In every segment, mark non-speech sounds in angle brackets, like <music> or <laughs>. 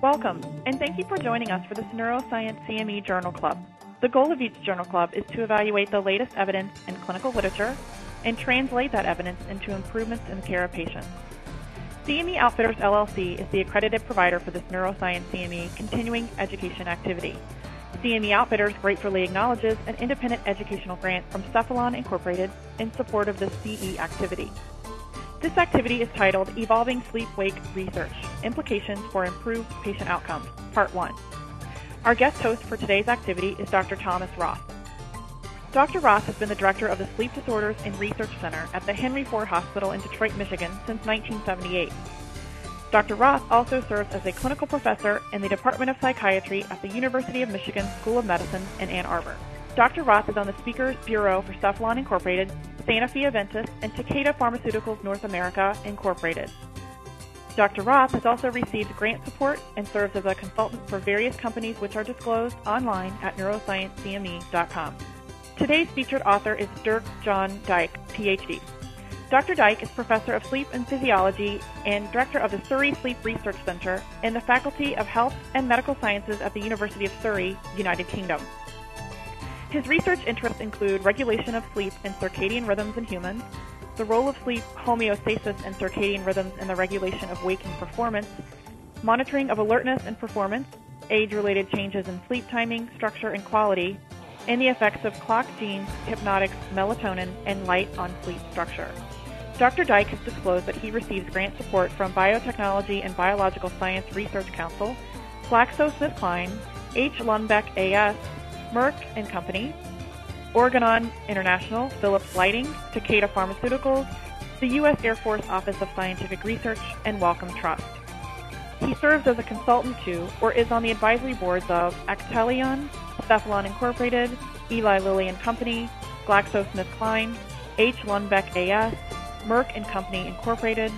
Welcome, and thank you for joining us for this Neuroscience CME Journal Club. The goal of each journal club is to evaluate the latest evidence in clinical literature and translate that evidence into improvements in the care of patients. CME Outfitters LLC is the accredited provider for this Neuroscience CME continuing education activity. CME Outfitters gratefully acknowledges an independent educational grant from Cephalon Incorporated in support of this CE activity. This activity is titled Evolving Sleep Wake Research Implications for Improved Patient Outcomes, Part 1. Our guest host for today's activity is Dr. Thomas Roth. Dr. Roth has been the director of the Sleep Disorders and Research Center at the Henry Ford Hospital in Detroit, Michigan since 1978. Dr. Roth also serves as a clinical professor in the Department of Psychiatry at the University of Michigan School of Medicine in Ann Arbor. Dr. Roth is on the Speakers Bureau for Cephalon Incorporated, Sanofi Aventis, and Takeda Pharmaceuticals North America Incorporated. Dr. Roth has also received grant support and serves as a consultant for various companies which are disclosed online at neurosciencecme.com. Today's featured author is Dirk John Dijk, PhD. Dr. Dijk is professor of sleep and physiology and director of the Surrey Sleep Research Center in the Faculty of Health and Medical Sciences at the University of Surrey, United Kingdom. His research interests include regulation of sleep and circadian rhythms in humans, the role of sleep homeostasis and circadian rhythms in the regulation of waking performance, monitoring of alertness and performance, age-related changes in sleep timing, structure, and quality, and the effects of clock genes, hypnotics, melatonin, and light on sleep structure. Dr. Dijk has disclosed that he receives grant support from Biotechnology and Biological Science Research Council, GlaxoSmithKline, H. Lundbeck AS, Merck and Company, Organon International, Philips Lighting, Takeda Pharmaceuticals, the U.S. Air Force Office of Scientific Research, and Wellcome Trust. He serves as a consultant to or is on the advisory boards of Actelion, Cephalon Incorporated, Eli Lilly and Company, GlaxoSmithKline, H. Lundbeck AS, Merck and Company Incorporated,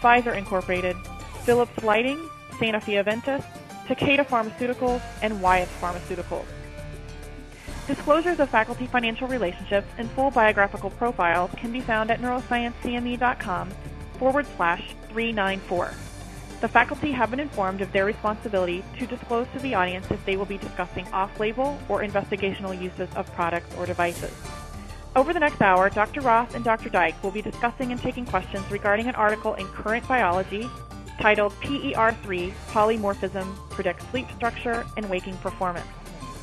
Pfizer Incorporated, Philips Lighting, Sanofi Aventis, Takeda Pharmaceuticals, and Wyeth Pharmaceuticals. Disclosures of faculty financial relationships and full biographical profiles can be found at neurosciencecme.com forward slash 394. The faculty have been informed of their responsibility to disclose to the audience if they will be discussing off-label or investigational uses of products or devices. Over the next hour, Dr. Roth and Dr. Dijk will be discussing and taking questions regarding an article in Current Biology titled PER3 Polymorphism Predicts Sleep Structure and Waking Performance.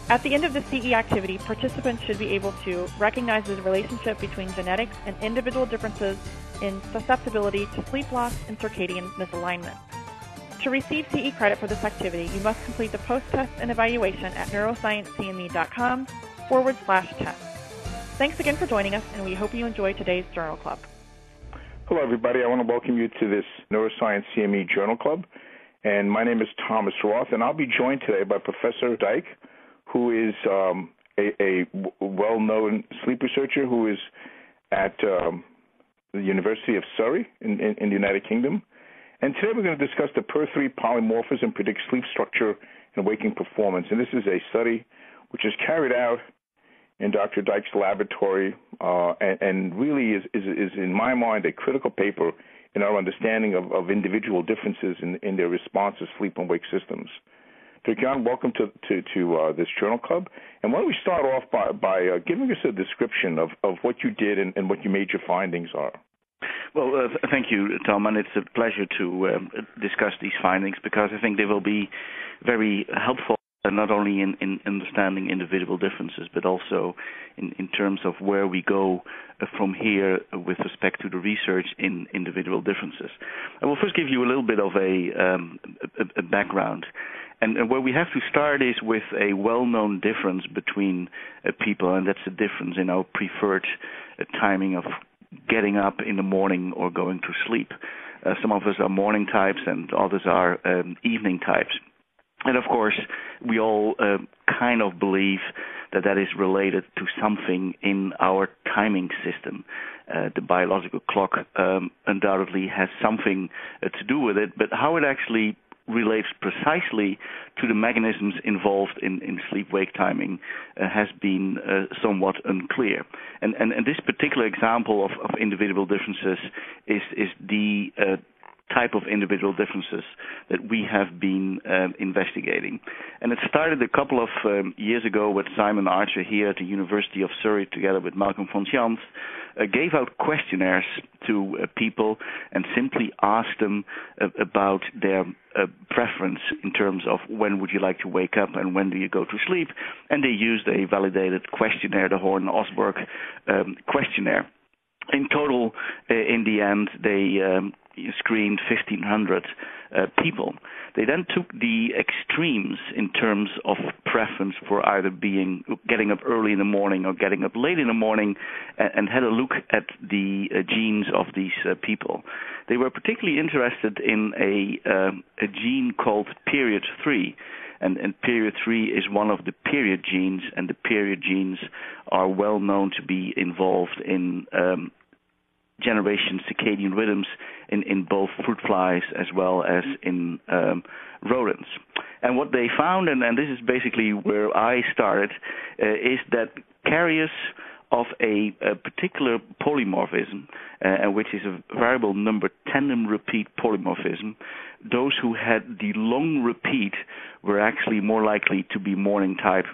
At the end of the CE activity, participants should be able to recognize the relationship between genetics and individual differences in susceptibility to sleep loss and circadian misalignment. To receive CE credit for this activity, you must complete the post-test and evaluation at neurosciencecme.com forward slash test. Thanks again for joining us, and we hope you enjoy today's Journal Club. Hello, everybody. I want to welcome you to this Neuroscience CME Journal Club. And my name is Thomas Roth, and I'll be joined today by Professor Dijk, who is um, a, a well-known sleep researcher who is at um, the University of Surrey in, in, in, the United Kingdom. And today we're going to discuss the PER3 polymorphism predicts sleep structure and waking performance. And this is a study which is carried out in Dr. Dijk's laboratory uh, and, and, really is, is, is, in my mind, a critical paper in our understanding of, of individual differences in, in their response to sleep and wake systems. So, John, welcome to to, to uh, this journal club. And why don't we start off by by uh, giving us a description of, of what you did and, and what your major findings are. Well, uh, thank you, Tom, and it's a pleasure to um, discuss these findings because I think they will be very helpful not only in, in understanding individual differences, but also in, in terms of where we go uh, from here with respect to the research in individual differences. I will first give you a little bit of a, um, a, a background. And, and, where we have to start is with a well-known difference between uh, people, and that's the difference in our preferred uh, timing of getting up in the morning or going to sleep. Uh, some of us are morning types, and others are um, evening types. And of course, we all uh, kind of believe that that is related to something in our timing system. Uh, the biological clock um, undoubtedly has something uh, to do with it, but how it actually relates precisely to the mechanisms involved in, in sleep-wake timing uh, has been uh, somewhat unclear. And, and, and, this particular example of, of individual differences is, is the uh, type of individual differences that we have been um, investigating. And it started a couple of um, years ago with Simon Archer here at the University of Surrey, together with Malcolm von Schantz, uh, gave out questionnaires to uh, people and simply asked them uh, about their uh, preference in terms of when would you like to wake up and when do you go to sleep. And they used a validated questionnaire, the Horne-Ostberg um, questionnaire in total, uh, in the end, they um, screened 1,500 uh, people. They then took the extremes in terms of preference for either being getting up early in the morning or getting up late in the morning, and, and had a look at the uh, genes of these uh, people. They were particularly interested in a, uh, a gene called period three. And, and, period 3 is one of the period genes, and the period genes are well known to be involved in um, generation circadian rhythms in, in both fruit flies as well as in um, rodents. And what they found, and, and this is basically where I started, uh, is that carriers of a, a particular polymorphism, uh, which is a variable number tandem repeat polymorphism, those who had the long repeat were actually more likely to be morning type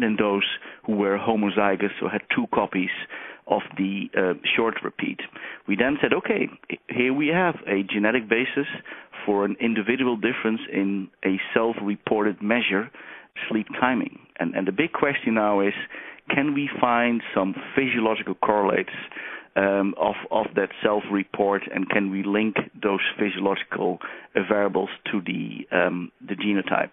than those who were homozygous or had two copies of the uh, short repeat. We then said, okay, here we have a genetic basis for an individual difference in a self-reported measure, sleep timing. And, and the big question now is, can we find some physiological correlates um, of of that self-report, and can we link those physiological variables to the um, the genotype?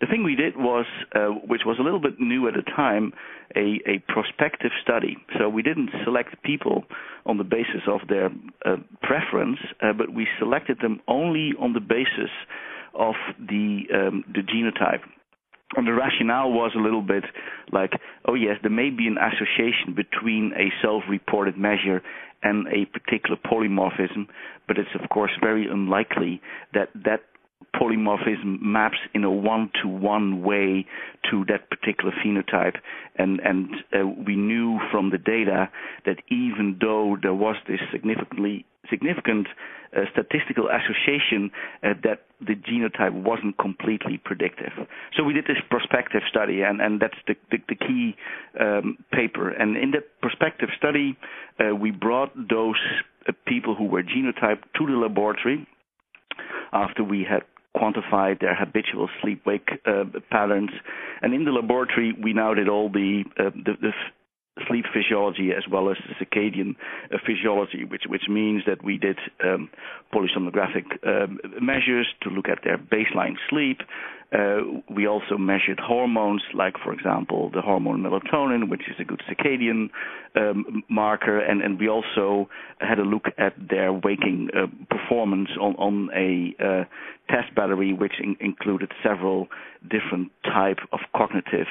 The thing we did was, uh, which was a little bit new at the time, a, a prospective study. So we didn't select people on the basis of their uh, preference, uh, but we selected them only on the basis of the um, the genotype. And the rationale was a little bit like, oh yes, there may be an association between a self-reported measure and a particular polymorphism, but it's of course very unlikely that that polymorphism maps in a one-to-one way to that particular phenotype. And, and uh, we knew from the data that even though there was this significantly significant uh, statistical association uh, that the genotype wasn't completely predictive. So we did this prospective study, and, and that's the, the, the key um, paper. And in that prospective study, uh, we brought those uh, people who were genotyped to the laboratory after we had quantified their habitual sleep-wake uh, patterns. And in the laboratory, we now did all the, uh, the, the sleep physiology as well as the circadian uh, physiology, which which means that we did um, polysomnographic um, measures to look at their baseline sleep. Uh, we also measured hormones, like for example the hormone melatonin, which is a good circadian um, marker, and, and we also had a look at their waking uh, performance on on a uh, test battery, which in- included several different type of cognitive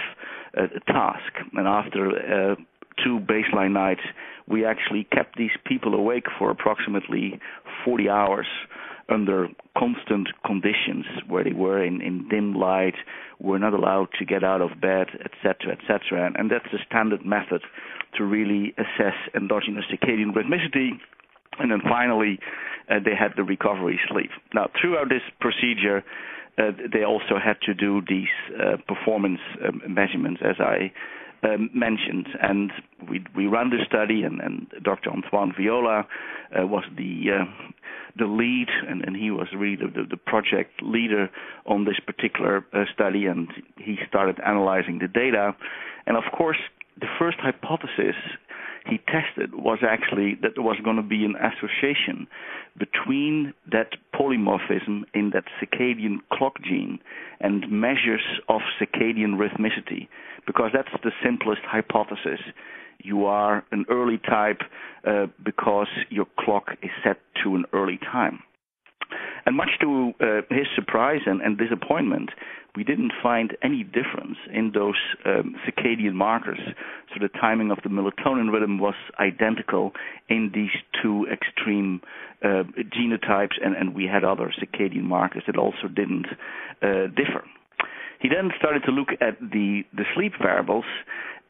uh, tasks. And after uh, two baseline nights, we actually kept these people awake for approximately 40 hours under constant conditions where they were in, in dim light, were not allowed to get out of bed, etc., etc. And, and that's the standard method to really assess endogenous circadian rhythmicity. And then finally, uh, they had the recovery sleep. Now, throughout this procedure, uh, they also had to do these uh, performance um, measurements, as I um, mentioned. And we we ran the study, and, and Dr. Antoine Viola uh, was the uh, the lead, and, and he was really the, the, project leader on this particular uh, study, and he started analyzing the data. And of course, the first hypothesis he tested was actually that there was going to be an association between that polymorphism in that circadian clock gene and measures of circadian rhythmicity, because that's the simplest hypothesis. You are an early type uh, because your clock is set to an early time. And much to uh, his surprise and, and, disappointment, we didn't find any difference in those um, circadian markers. So the timing of the melatonin rhythm was identical in these two extreme uh, genotypes, and, and, we had other circadian markers that also didn't uh, differ. He then started to look at the, the sleep variables,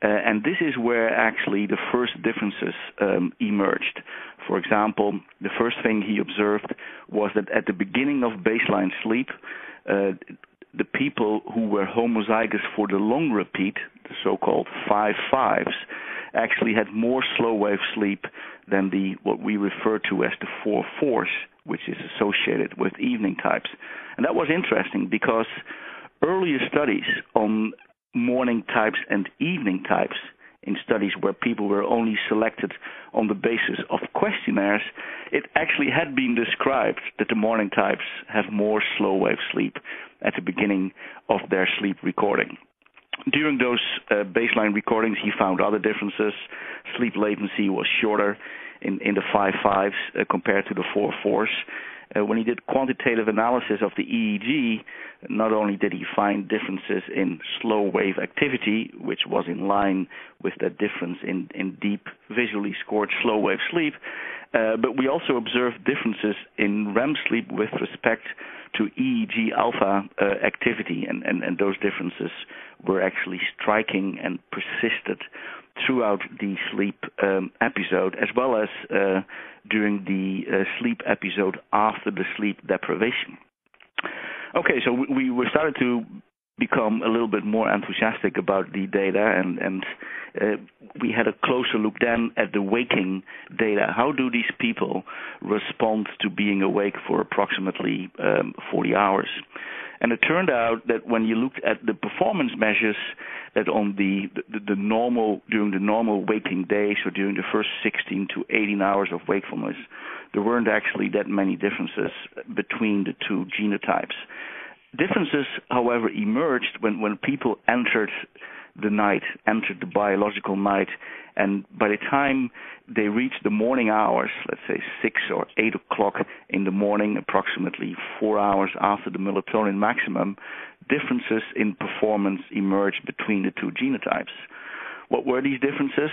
uh, and this is where actually the first differences um, emerged. For example, the first thing he observed was that at the beginning of baseline sleep, uh, the people who were homozygous for the long repeat, the so-called five fives, actually had more slow wave sleep than the what we refer to as the four fours, which is associated with evening types. And that was interesting because earlier studies on morning types and evening types in studies where people were only selected on the basis of questionnaires, it actually had been described that the morning types have more slow wave sleep at the beginning of their sleep recording. During those uh, baseline recordings, he found other differences. Sleep latency was shorter in, in the five fives uh, compared to the four fours. Uh, when he did quantitative analysis of the EEG, not only did he find differences in slow wave activity, which was in line with that difference in, in deep, visually scored slow wave sleep, uh, but we also observed differences in REM sleep with respect to EEG alpha uh, activity, and, and, and those differences were actually striking and persisted throughout the sleep um, episode, as well as uh, during the uh, sleep episode after the sleep deprivation. Okay, so we, we started to become a little bit more enthusiastic about the data and and uh, we had a closer look then at the waking data how do these people respond to being awake for approximately um, 40 hours and it turned out that when you looked at the performance measures that on the, the, the normal during the normal waking days so during the first 16 to 18 hours of wakefulness there weren't actually that many differences between the two genotypes. Differences, however, emerged when, when people entered the night, entered the biological night, and by the time they reached the morning hours, let's say six or eight o'clock in the morning, approximately four hours after the melatonin maximum, differences in performance emerged between the two genotypes. What were these differences?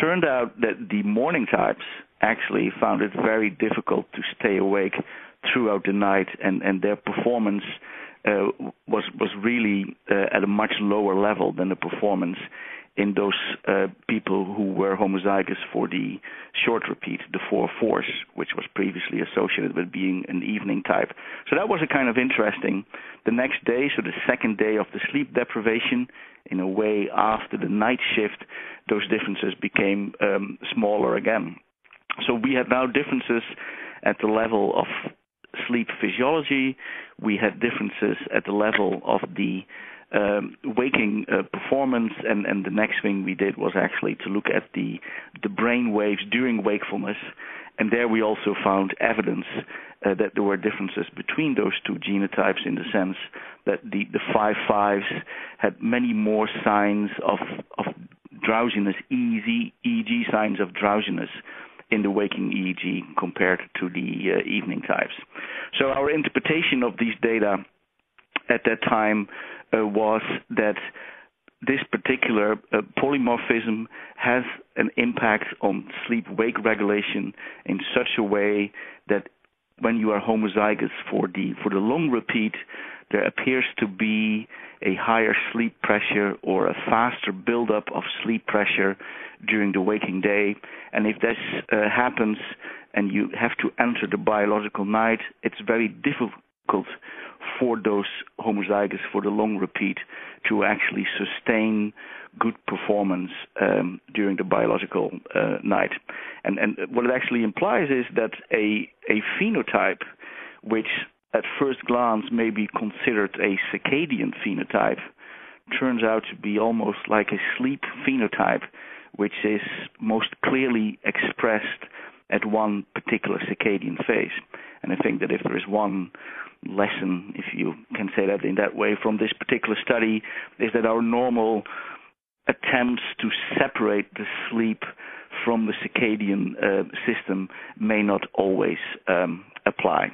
Turned out that the morning types actually found it very difficult to stay awake throughout the night, and, and their performance uh, was was really uh, at a much lower level than the performance in those uh, people who were homozygous for the short repeat, the four fours, which was previously associated with being an evening type. So that was a kind of interesting. The next day, so the second day of the sleep deprivation, in a way after the night shift, those differences became um, smaller again. So we had now differences at the level of sleep physiology. We had differences at the level of the um, waking uh, performance, and, and the next thing we did was actually to look at the the brain waves during wakefulness, and there we also found evidence uh, that there were differences between those two genotypes in the sense that the the five fives had many more signs of of drowsiness, easy EEG signs of drowsiness in the waking EEG compared to the uh, evening types. So our interpretation of these data at that time uh, was that this particular uh, polymorphism has an impact on sleep wake regulation in such a way that when you are homozygous for the for the long repeat there appears to be a higher sleep pressure or a faster buildup of sleep pressure during the waking day. And if this uh, happens and you have to enter the biological night, it's very difficult for those homozygous for the long repeat to actually sustain good performance um, during the biological uh, night. And, and what it actually implies is that a, a phenotype which at first glance may be considered a circadian phenotype turns out to be almost like a sleep phenotype, which is most clearly expressed at one particular circadian phase. And I think that if there is one lesson, if you can say that in that way, from this particular study, is that our normal attempts to separate the sleep from the circadian uh, system may not always um, apply.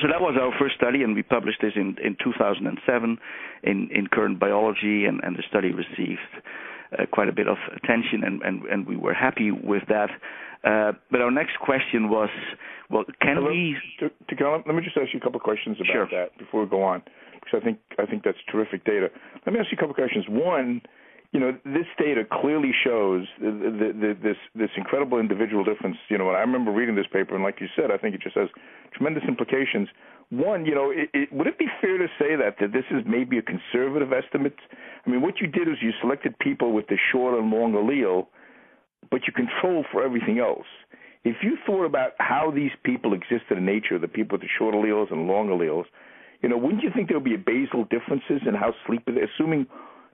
So that was our first study, and we published this in, in 2007 in, in Current Biology, and, and the study received uh, quite a bit of attention, and, and, and we were happy with that. Uh, but our next question was, well, can Hello? we? To, to, let me just ask you a couple of questions about sure. that before we go on. because I think I think that's terrific data. Let me ask you a couple of questions. One, you know, this data clearly shows the, the, the, this this incredible individual difference. You know, and I remember reading this paper, and like you said, I think it just has tremendous implications. One, you know, it, it, would it be fair to say that that this is maybe a conservative estimate? I mean, what you did is you selected people with the short and long allele, but you controlled for everything else. If you thought about how these people existed in nature, the people with the short alleles and long alleles, you know, wouldn't you think there would be basal differences in how sleep? Assuming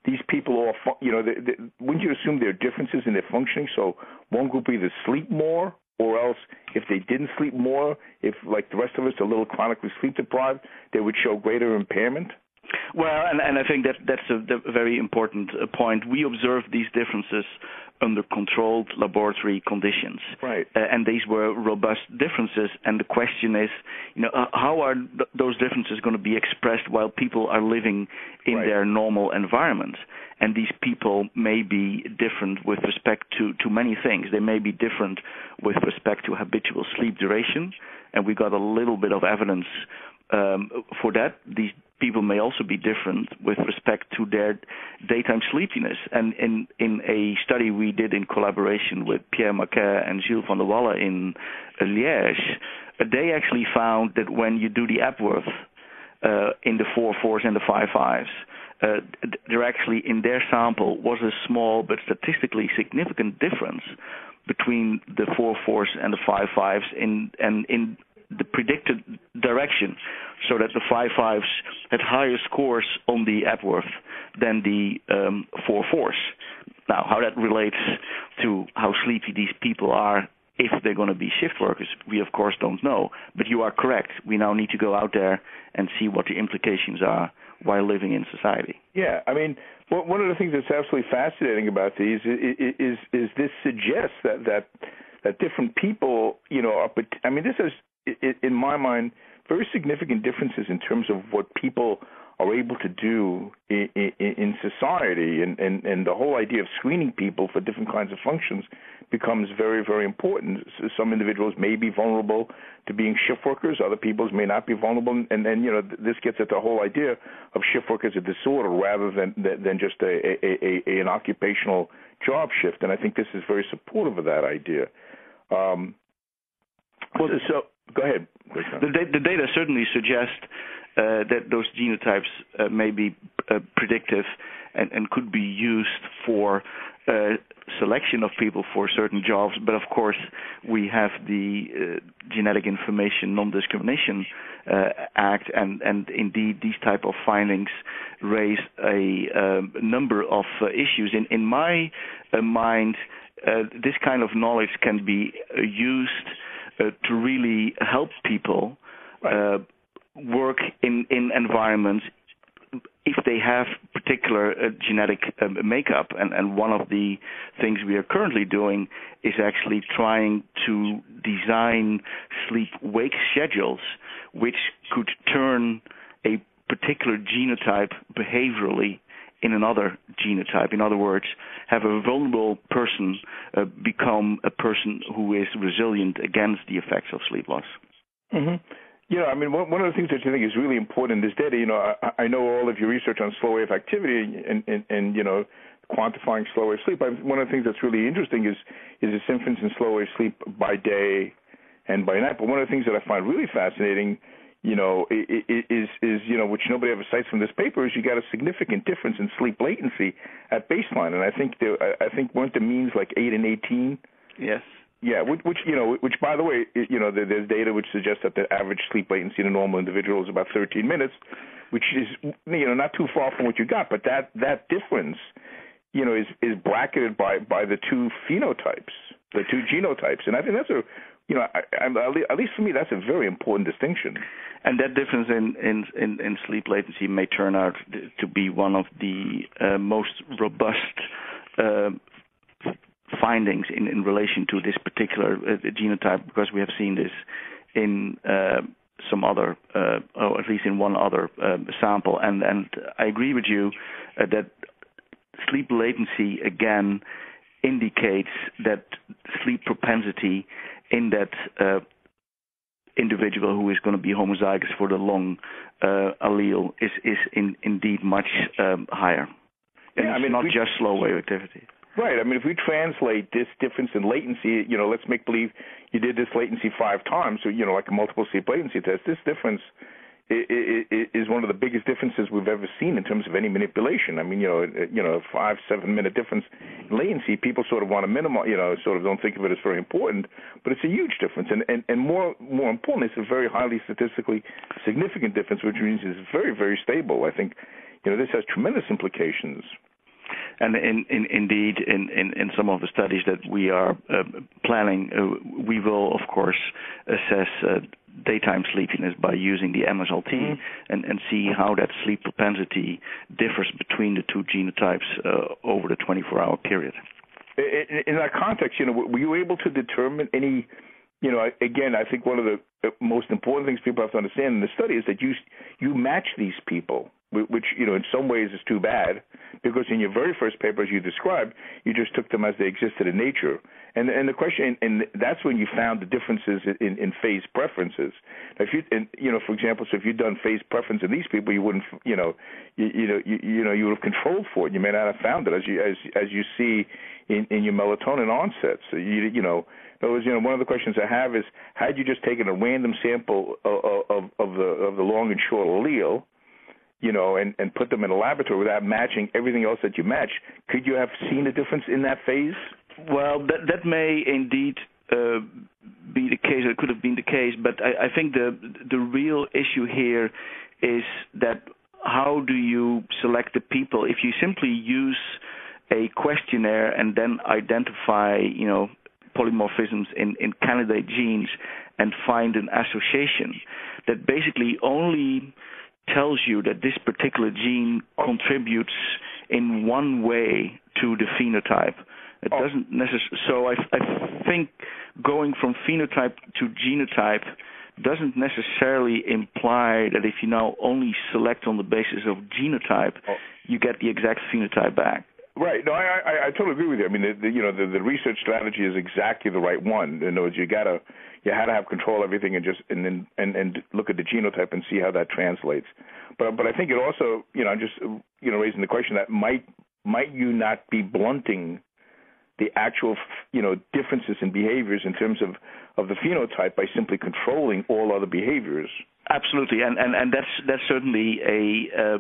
these people all, you know, they, they, wouldn't you assume there are differences in their functioning? So one group either sleep more, or else if they didn't sleep more, if like the rest of us are a little chronically sleep deprived, they would show greater impairment. Well, and, and I think that that's a, a very important uh, point. We observe these differences under controlled laboratory conditions. Right. Uh, and these were robust differences. And the question is, you know, uh, how are th- those differences going to be expressed while people are living in right. their normal environment? And these people may be different with respect to, to many things. They may be different with respect to habitual sleep duration. And we got a little bit of evidence um, for that. These people may also be different with respect to their daytime sleepiness. And in, in a study we did in collaboration with Pierre Maquet and Gilles Vandewalle in Liège, they actually found that when you do the Epworth uh, in the four fours and the five fives, uh, there actually in their sample was a small but statistically significant difference between the four fours and the five fives in and in the predicted direction so that the five fives had higher scores on the Epworth than the um, four fours. Now, how that relates to how sleepy these people are if they're going to be shift workers, we of course don't know. But you are correct. We now need to go out there and see what the implications are while living in society. Yeah, I mean, one of the things that's absolutely fascinating about these is is, is this suggests that that that different people, you know, are. I mean, this is in my mind, very significant differences in terms of what people are able to do in, in, in society, and, and, and the whole idea of screening people for different kinds of functions becomes very, very important. So some individuals may be vulnerable to being shift workers; other people may not be vulnerable, and then you know this gets at the whole idea of shift work as a disorder rather than than just a, a, a, an occupational job shift. And I think this is very supportive of that idea. Um, well, so Go ahead. The, the data certainly suggest uh, that those genotypes uh, may be uh, predictive and, and, could be used for uh, selection of people for certain jobs. But of course, we have the uh, Genetic Information Non-Discrimination uh, Act, and, and, indeed these type of findings raise a um, number of issues. In, in my mind, this kind of knowledge can be used to really help people uh, work in, in environments if they have particular uh, genetic um, makeup. And, and one of the things we are currently doing is actually trying to design sleep wake schedules which could turn a particular genotype behaviorally in another genotype. In other words, have a vulnerable person uh, become a person who is resilient against the effects of sleep loss. Mm-hmm. Yeah, I mean, one, of the things that I think is really important is data, you know, I, I know all of your research on slow wave activity and, and, and you know, quantifying slow wave sleep. I, one of the things that's really interesting is is this inference in slow wave sleep by day and by night. But one of the things that I find really fascinating you know, is is you know, which nobody ever cites from this paper, is you got a significant difference in sleep latency at baseline, and I think there, I think weren't the means like eight and eighteen. Yes. Yeah, which, which you know, which by the way, you know, there's data which suggests that the average sleep latency in a normal individual is about 13 minutes, which is you know not too far from what you got, but that that difference, you know, is is bracketed by by the two phenotypes, the two genotypes, and I think that's a you know, I, I, at least for me, that's a very important distinction. And that difference in, in, in, in sleep latency may turn out to be one of the uh, most robust uh, findings in, in relation to this particular uh, genotype, because we have seen this in uh, some other, uh, or at least in one other uh, sample. And, and I agree with you that sleep latency again indicates that sleep propensity in that uh, individual who is going to be homozygous for the long uh, allele is is in, indeed much um, higher. And yeah, I mean, not we, just slow wave activity. Right. I mean, if we translate this difference in latency, you know, let's make believe you did this latency five times, so you know, like a multiple sleep latency test. This difference is one of the biggest differences we've ever seen in terms of any manipulation. I mean, you know, you know, five seven minute difference in latency. People sort of want to minimize, you know, sort of don't think of it as very important, but it's a huge difference, and and and more more important, it's a very highly statistically significant difference, which means it's very very stable. I think, you know, this has tremendous implications and in, in, indeed, in, in, in, some of the studies that we are uh, planning, uh, we will, of course, assess uh, daytime sleepiness by using the MSLT mm-hmm. and, and see how that sleep propensity differs between the two genotypes uh, over the 24-hour period. In, in that context, you know, were you able to determine any you know, again, I think one of the most important things people have to understand in the study is that you you match these people which you know in some ways is too bad because in your very first paper as you described you just took them as they existed in nature. And and the question and that's when you found the differences in in phase preferences. If you and you know for example so if you'd done phase preference in these people you wouldn't you know you, you know you, you know you would have controlled for it. You may not have found it as you as as you see in in your melatonin onsets. So you you know in other words, you know, one of the questions I have is, had you just taken a random sample of, of, of the of the long and short allele, you know, and, and put them in a laboratory without matching everything else that you match, could you have seen a difference in that phase? Well, that that may indeed uh, be the case. It could have been the case, but I, I think the the real issue here is that how do you select the people? If you simply use a questionnaire and then identify, you know, polymorphisms in, in candidate genes and find an association that basically only tells you that this particular gene contributes in one way to the phenotype. It oh. doesn't necessarily. So I, I think going from phenotype to genotype doesn't necessarily imply that if you now only select on the basis of genotype, oh. you get the exact phenotype back. Right. No, I, I I totally agree with you. I mean, the, the, you know, the, the research strategy is exactly the right one. In other words, you gotta you had to have control of everything and just and then and and look at the genotype and see how that translates. But but I think it also, you know, just you know raising the question that might might you not be blunting the actual you know differences in behaviors in terms of of the phenotype by simply controlling all other behaviors. Absolutely, and and and that's that's certainly a uh,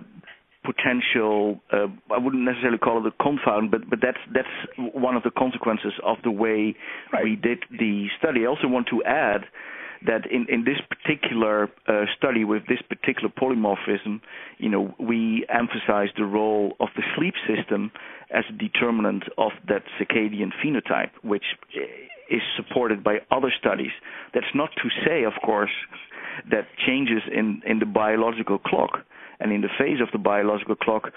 potential uh, I wouldn't necessarily call it a confound but but that's that's one of the consequences of the way right. we did the study I also want to add that in, in this particular uh, study with this particular polymorphism, you know, we emphasize the role of the sleep system as a determinant of that circadian phenotype, which is supported by other studies. That's not to say, of course, that changes in, in the biological clock and in the phase of the biological clock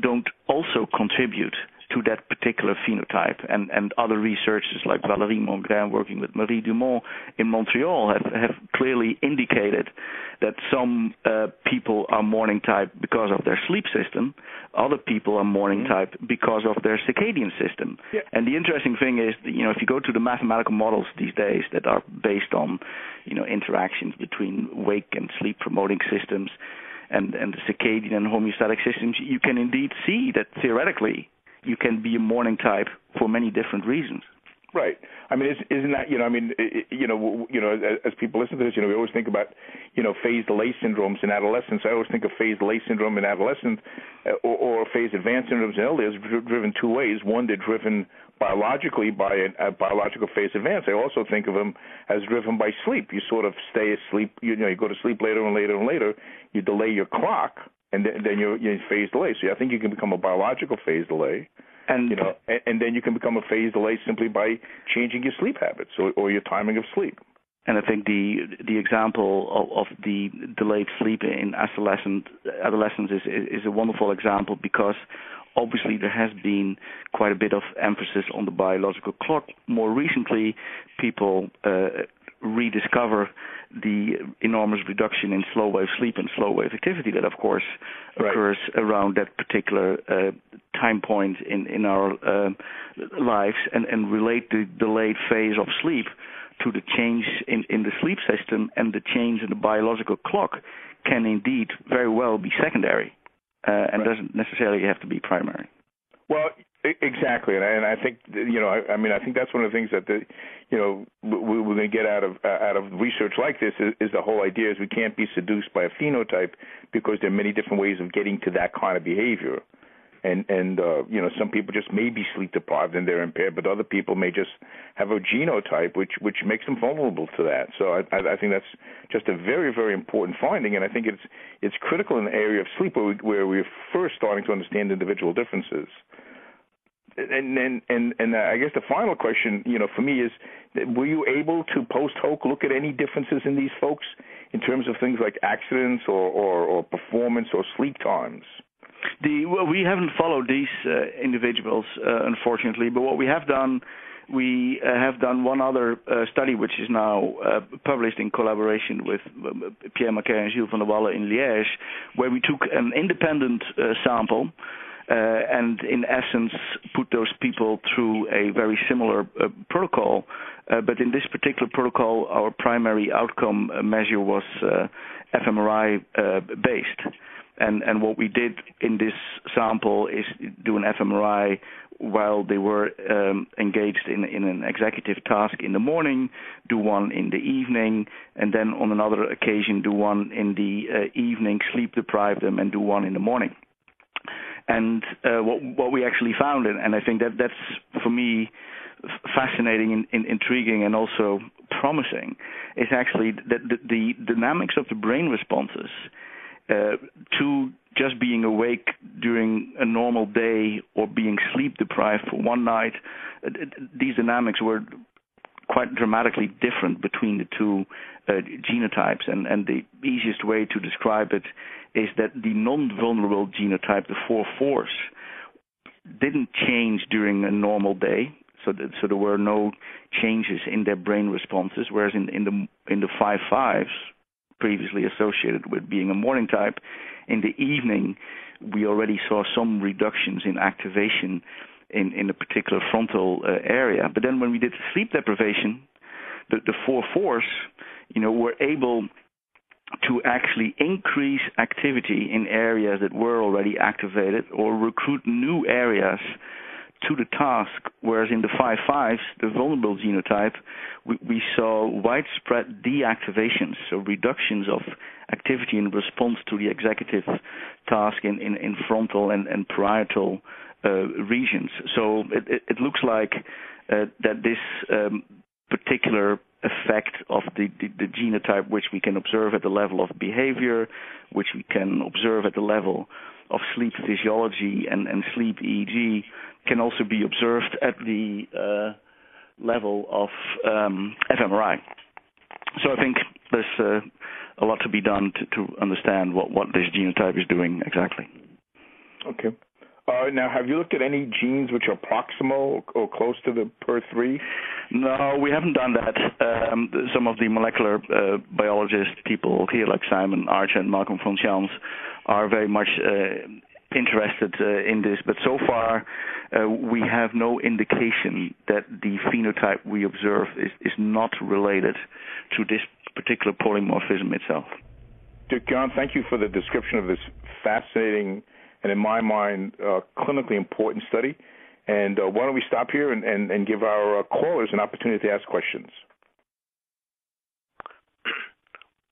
don't also contribute to that particular phenotype. And, and other researchers like Valérie Mongrain working with Marie Dumont in Montreal have, have clearly indicated that some uh, people are morning type because of their sleep system, other people are morning mm-hmm. type because of their circadian system. Yeah. And the interesting thing is, you know, if you go to the mathematical models these days that are based on, you know, interactions between wake and sleep promoting systems, and, and the circadian and homeostatic systems, you can indeed see that theoretically you can be a morning type for many different reasons. Right. I mean, isn't that you know? I mean, you know, you know, as people listen to this, you know, we always think about, you know, phase delay syndromes in adolescence. I always think of phase delay syndrome in adolescence, uh, or, or phase advanced syndromes in elderly elders, driven two ways. One, they're driven biologically by a, a biological phase advance. I also think of them as driven by sleep. You sort of stay asleep. You know, you go to sleep later and later and later. You delay your clock, and then, then you're, you're in phase delay. So I think you can become a biological phase delay. And you know, and, and then you can become a phase delay simply by changing your sleep habits or, or your timing of sleep. And I think the the example of, of the delayed sleep in adolescent adolescence is, is a wonderful example because obviously there has been quite a bit of emphasis on the biological clock. More recently, people uh, rediscover the enormous reduction in slow wave sleep and slow wave activity that, of course, occurs right. around that particular uh, time point in in our uh, lives, and and relate the delayed phase of sleep to the change in, in the sleep system and the change in the biological clock can indeed very well be secondary, uh, and right. doesn't necessarily have to be primary. Well, exactly, and I, and I think you know, I, I mean, I think that's one of the things that the, you know, we, we're going to get out of uh, out of research like this is, is the whole idea is we can't be seduced by a phenotype because there are many different ways of getting to that kind of behavior and and uh, you know some people just may be sleep deprived and they're impaired, but other people may just have a genotype which which makes them vulnerable to that. So I, I I think that's just a very very important finding, and I think it's it's critical in the area of sleep where we, where we're first starting to understand individual differences. And and and and I guess the final question, you know, for me is, were you able to post hoc look at any differences in these folks in terms of things like accidents or or, or performance or sleep times? The, well, we haven't followed these uh, individuals, uh, unfortunately, but what we have done, we uh, have done one other uh, study, which is now uh, published in collaboration with uh, Pierre Maquet and Gilles van der in Liège, where we took an independent sample. And in essence, put those people through a very similar protocol. Uh, but in this particular protocol, our primary outcome measure was fMRI based. And, and what we did in this sample is do an fMRI while they were um, engaged in, in an executive task in the morning, do one in the evening, and then on another occasion do one in the uh, evening, sleep deprive them, and do one in the morning. And uh, what, what we actually found, and, and I think that that's for me fascinating and, and intriguing and also promising, is actually that the, the dynamics of the brain responses uh, to just being awake during a normal day or being sleep deprived for one night, uh, these dynamics were quite dramatically different between the two uh, genotypes. And, and the easiest way to describe it is that the non-vulnerable genotype, the 4-4s, didn't change during a normal day. So, that, so there were no changes in their brain responses, whereas in, in the in the five fives, previously associated with being a morning type. In the evening, we already saw some reductions in activation in, in a particular frontal uh, area. But then when we did sleep deprivation, the, the four fours, you know, were able to actually increase activity in areas that were already activated or recruit new areas to the task, whereas in the five fives, the vulnerable genotype, we, we saw widespread deactivations, so reductions of activity in response to the executive task in, in, in frontal and, and parietal regions. So it, looks like uh, that this um, particular effect of the, genotype, which we can observe at the level of behavior, which we can observe at the level of sleep physiology and, sleep EEG, can also be observed at the uh, level of um, fMRI. So I think there's uh, a lot to be done to, understand what this genotype is doing exactly. Okay. Uh, now, have you looked at any genes which are proximal or close to the PER3? No, we haven't done that. Um, some of the molecular uh, biologist people here, like Simon Archer and Malcolm von Schantz, are very much uh, interested uh, in this, but so far uh, we have no indication that the phenotype we observe is, is not related to this particular polymorphism itself. John, thank you for the description of this fascinating and, in my mind, uh, clinically important study. And uh, why don't we stop here and, and, and give our uh, callers an opportunity to ask questions? <clears throat>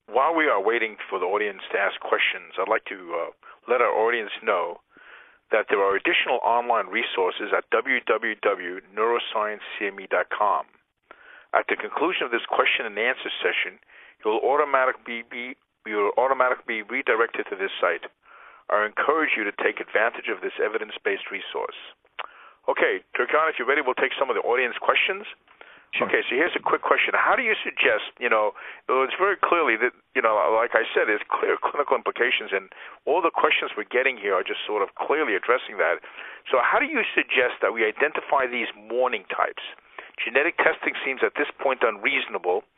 While we are waiting for the audience to ask questions, I'd like to uh, let our audience know that there are additional online resources at www.neurosciencecme.com. At the conclusion of this question and answer session, you'll automatically be you'll automatically be redirected to this site. I encourage you to take advantage of this evidence-based resource. Okay, Turkan, if you're ready, we'll take some of the audience questions. Sure. Okay, so here's a quick question. How do you suggest, you know, it's very clearly that, you know, like I said, there's clear clinical implications, and all the questions we're getting here are just sort of clearly addressing that. So, how do you suggest that we identify these morning types? Genetic testing seems at this point unreasonable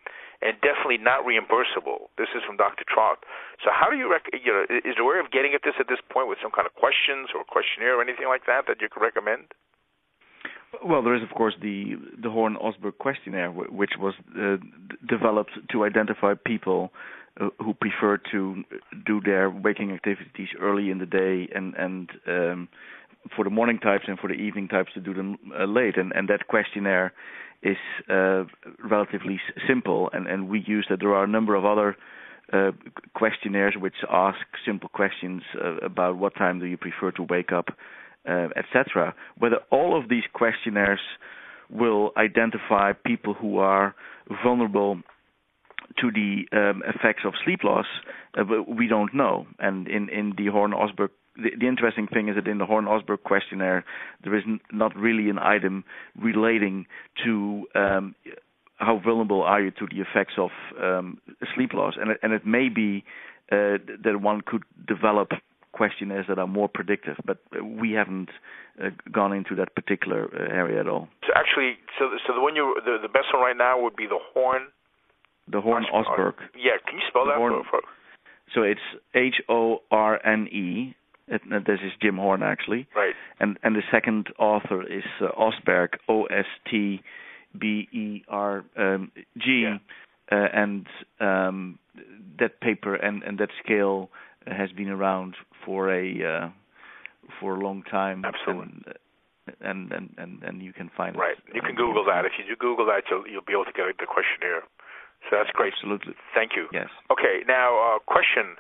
and definitely not reimbursable. This is from Dr. Trout. So, how do you, rec- you know, is there a way of getting at this at this point with some kind of questions or questionnaire or anything like that that you could recommend? Well, there is of course the the Horne Ostberg questionnaire, which was uh, developed to identify people uh, who prefer to do their waking activities early in the day and and um, for the morning types and for the evening types to do them uh, late and and that questionnaire is uh, relatively simple and and we use that there are a number of other uh, questionnaires which ask simple questions uh, about what time do you prefer to wake up uh, etc whether all of these questionnaires will identify people who are vulnerable to the um, effects of sleep loss, uh, we don't know. And in, in the Horne-Ostberg, the, the, interesting thing is that in the Horne-Ostberg questionnaire, there is n- not really an item relating to um, how vulnerable are you to the effects of um, sleep loss. And it, and it may be uh, that one could develop questionnaires that are more predictive, but we haven't uh, gone into that particular uh, area at all. So actually, so so the one you the, the best one right now would be the Horne the Horne Ostberg. Yeah, can you spell the that Horne, for, for? So it's H O R N E. This is Jim Horne actually. Right. And and the second author is uh, Ostberg, O S T B E R um, G. Yeah. Uh, and um, that paper and, and that scale has been around for a uh, for a long time. Absolutely. And, and and and, and you can find right. it. Right. You can Google that. If you do Google that, you'll you'll be able to get the questionnaire. So that's great. Absolutely. Thank you. Yes. Okay. Now, uh, question.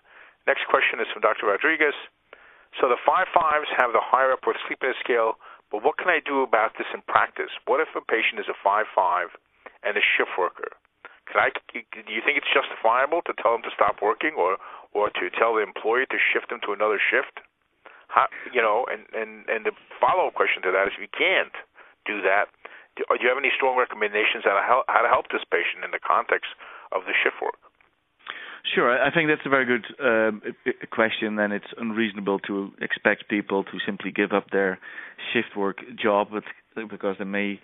Next question is from Dr. Rodriguez. So the five fives have the higher Epworth sleepiness scale, but what can I do about this in practice? What if a patient is a five five and a shift worker? Can I? Do you think it's justifiable to tell them to stop working, or or to tell the employer to shift them to another shift? How, you know, and and and the follow up question to that is, if you can't do that, do, do you have any strong recommendations on how, how to help this patient in the context of the shift work? Sure, I think that's a very good um, question, and it's unreasonable to expect people to simply give up their shift work job because there may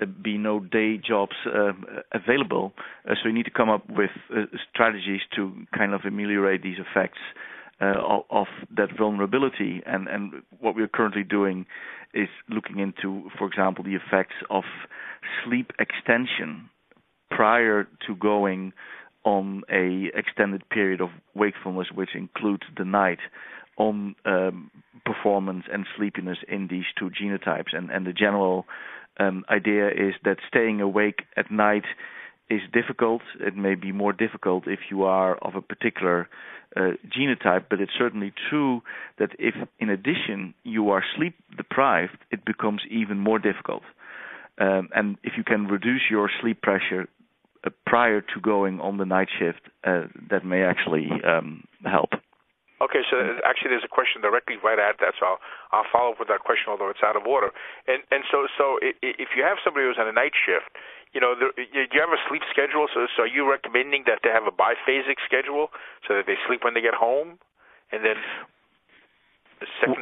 uh, be no day jobs uh, available. Uh, so you need to come up with uh, strategies to kind of ameliorate these effects uh, of that vulnerability. And, and what we're currently doing is looking into, for example, the effects of sleep extension prior to going on a extended period of wakefulness, which includes the night, on um, performance and sleepiness in these two genotypes. And, and the general um, idea is that staying awake at night is difficult. It may be more difficult if you are of a particular uh, genotype, but it's certainly true that if, in addition, you are sleep deprived, it becomes even more difficult. Um, and if you can reduce your sleep pressure uh, prior to going on the night shift, uh, that may actually um, help. Okay, so actually, there's a question directly right at that, so I'll, I'll follow up with that question, although it's out of order. And and so so if you have somebody who's on a night shift, you know, do you have a sleep schedule? So so are you recommending that they have a biphasic schedule so that they sleep when they get home, and then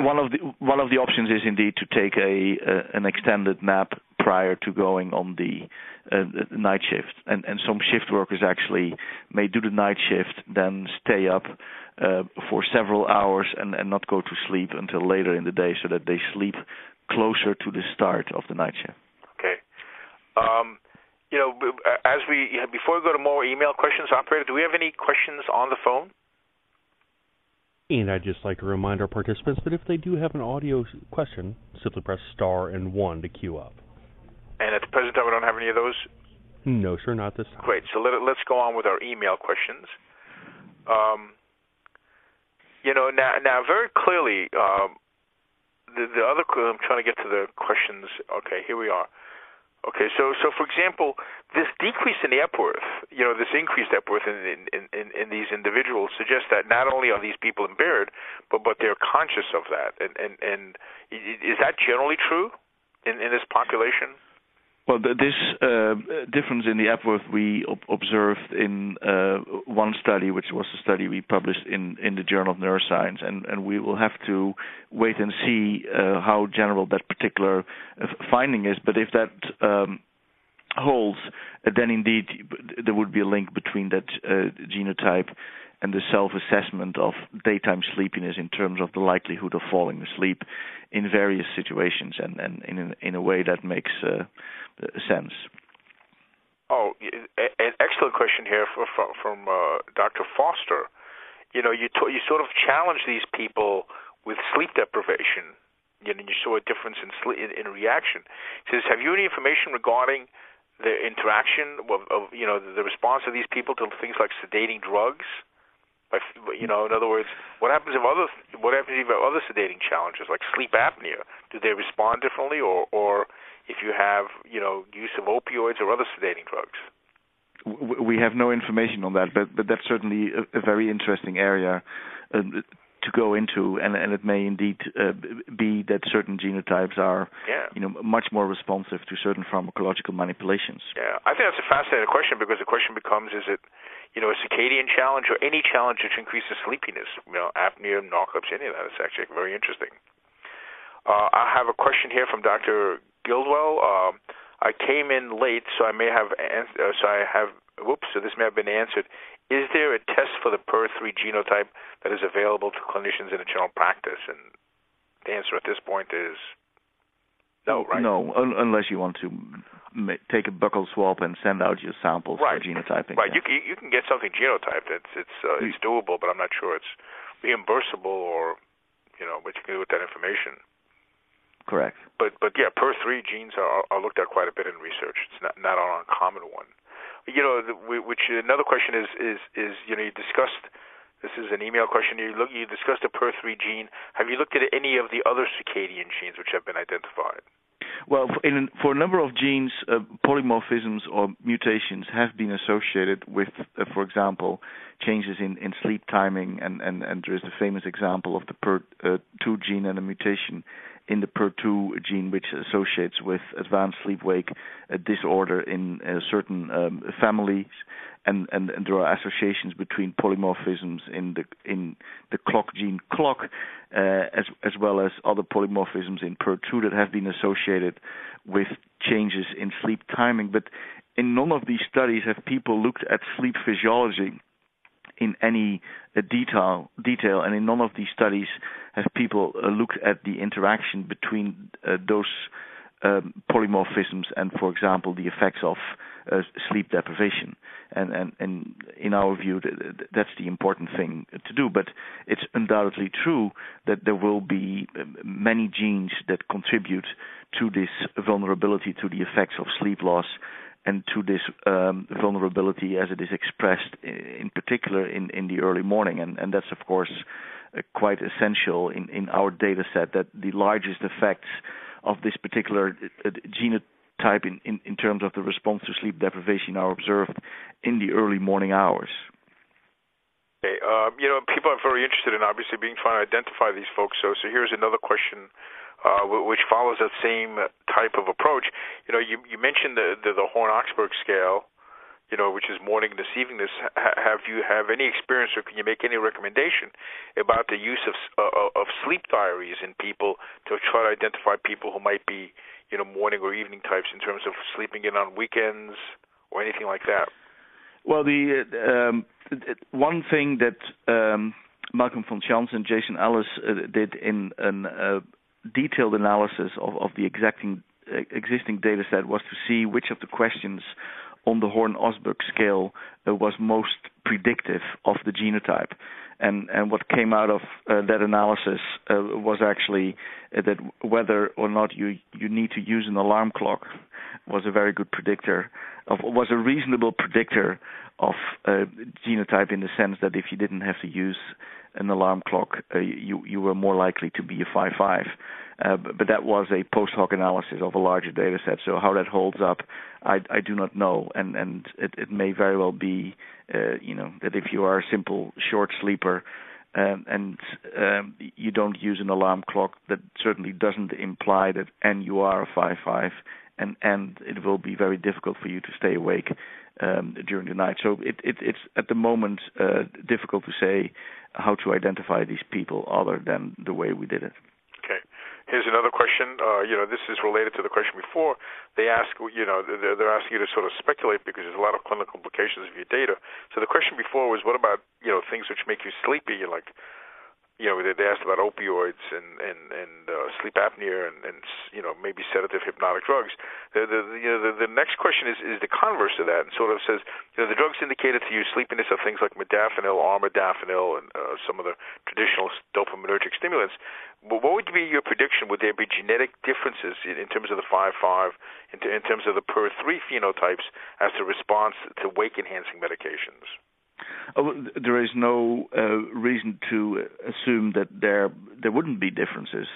one of the one of the options is indeed to take a uh, an extended nap prior to going on the uh, night shift, and and some shift workers actually may do the night shift, then stay up uh, for several hours and and not go to sleep until later in the day, so that they sleep closer to the start of the night shift. Okay. Um, you know, as we before we go to more email questions, operator, do we have any questions on the phone? And I'd just like to remind our participants that if they do have an audio question, simply press star and one to queue up. And at the present time, we don't have any of those. No, sir, not this time. Great. So let, us go on with our email questions. Um, you know, now, now very clearly, um, the, the other. I'm trying to get to the questions. Okay, here we are. Okay, so so for example, this decrease in the Epworth, you know, this increased Epworth in in, in, in these individuals suggests that not only are these people impaired, but but they're conscious of that. And and and is that generally true in in this population? Well, this uh, difference in the Epworth we ob- observed in uh, one study, which was a study we published in, the Journal of Neuroscience, and, we will have to wait and see uh, how general that particular finding is. But if that um, holds, then indeed there would be a link between that genotype and the self-assessment of daytime sleepiness in terms of the likelihood of falling asleep in various situations, and, and in, a, in a way that makes uh, sense. Oh, an excellent question here from from uh, Dr. Foster. You know, you t- you sort of challenge these people with sleep deprivation. You know, you saw a difference in sleep in, in reaction. He says, have you any information regarding the interaction of, of you know the response of these people to things like sedating drugs? You know, in other words, what happens if other what happens if you have other sedating challenges like sleep apnea? Do they respond differently, or or if you have you know use of opioids or other sedating drugs? We have no information on that, but but that's certainly a, a very interesting area. Uh, to go into, and, and it may indeed uh, be that certain genotypes are, yeah. you know, much more responsive to certain pharmacological manipulations. Yeah, I think that's a fascinating question because the question becomes: Is it you know, a circadian challenge or any challenge which increases sleepiness, you know, apnea, narcolepsy, any of that. It's actually very interesting. Uh, I have a question here from Dr. Gildwell. Um, I came in late, so I may have, uh, so I have, whoops, so this may have been answered. Is there a test for the PER3 genotype that is available to clinicians in a general practice? And the answer at this point is no, right? No, un- unless you want to take a buccal swab and send out your samples right. for genotyping. Right. Yeah. You can, you can get something genotyped. It's it's uh, it's doable, but I'm not sure it's reimbursable or you know what you can do with that information. Correct. But but yeah, per three genes are, are looked at quite a bit in research. It's not not an uncommon one. You know, the, which another question is is is you know you discussed. This is an email question. You look. You discussed the PER3 gene. Have you looked at any of the other circadian genes which have been identified? Well, in, for a number of genes, uh, polymorphisms or mutations have been associated with, uh, for example, changes in, in sleep timing, and, and, and there is the famous example of the PER2 uh, gene and a mutation in the PER2 gene, which associates with advanced sleep-wake uh, disorder in uh, certain um, families, and, and, and, there are associations between polymorphisms in the in the clock gene clock, uh, as as well as other polymorphisms in PER2 that have been associated with changes in sleep timing. But in none of these studies have people looked at sleep physiology in any uh, detail, detail, and in none of these studies have people uh, looked at the interaction between uh, those um, polymorphisms and, for example, the effects of uh, sleep deprivation. And, and, and in our view, that's the important thing to do. But it's undoubtedly true that there will be um, many genes that contribute to this vulnerability to the effects of sleep loss and to this um, vulnerability as it is expressed in particular in, in the early morning. And, and that's, of course, quite essential in, in our data set that the largest effects of this particular uh, genotype in, in, in terms of the response to sleep deprivation are observed in the early morning hours. Okay, um, you know, people are very interested in obviously being trying to identify these folks. So, so here's another question uh, which follows that same type of approach. You know, you, you mentioned the, the, the Horne-Ostberg scale, you know, which is morning and deceivingness. have you have any experience, or can you make any recommendation about the use of uh, of sleep diaries in people to try to identify people who might be, you know, morning or evening types in terms of sleeping in on weekends or anything like that? Well, the um, one thing that um, Malcolm von Schantz and Jason Ellis uh, did in an uh, detailed analysis of, of the exacting, uh, existing data set was to see which of the questions on the Horne-Ostberg scale uh, was most predictive of the genotype. And, and what came out of uh, that analysis uh, was actually uh, that whether or not you, you need to use an alarm clock was a very good predictor of was a reasonable predictor of uh, genotype in the sense that if you didn't have to use an alarm clock, uh, you you were more likely to be a five five. Uh, but, but that was a post hoc analysis of a larger data set. So how that holds up, I, I do not know, and and it, it may very well be, uh, you know, that if you are a simple short sleeper. Um, and um, you don't use an alarm clock, that certainly doesn't imply that and you are a five five, and and it will be very difficult for you to stay awake um, during the night. So it, it, it's at the moment uh, difficult to say how to identify these people other than the way we did it. Okay. Here's another question. Uh, you know, this is related to the question before. They ask, you know, they're, they're asking you to sort of speculate because there's a lot of clinical implications of your data. So the question before was, what about, you know, things which make you sleepy? Like, you know, they asked about opioids and and and uh, sleep apnea and and you know maybe sedative hypnotic drugs. The the you know the, the next question is is the converse of that, and sort of says you know the drugs indicated to use sleepiness are things like modafinil, armodafinil, and uh, some of the traditional dopaminergic stimulants. But what would be your prediction? Would there be genetic differences in, in terms of the five five, in, in terms of the per three phenotypes as the response to wake enhancing medications? Oh, there is no uh, reason to assume that there there wouldn't be differences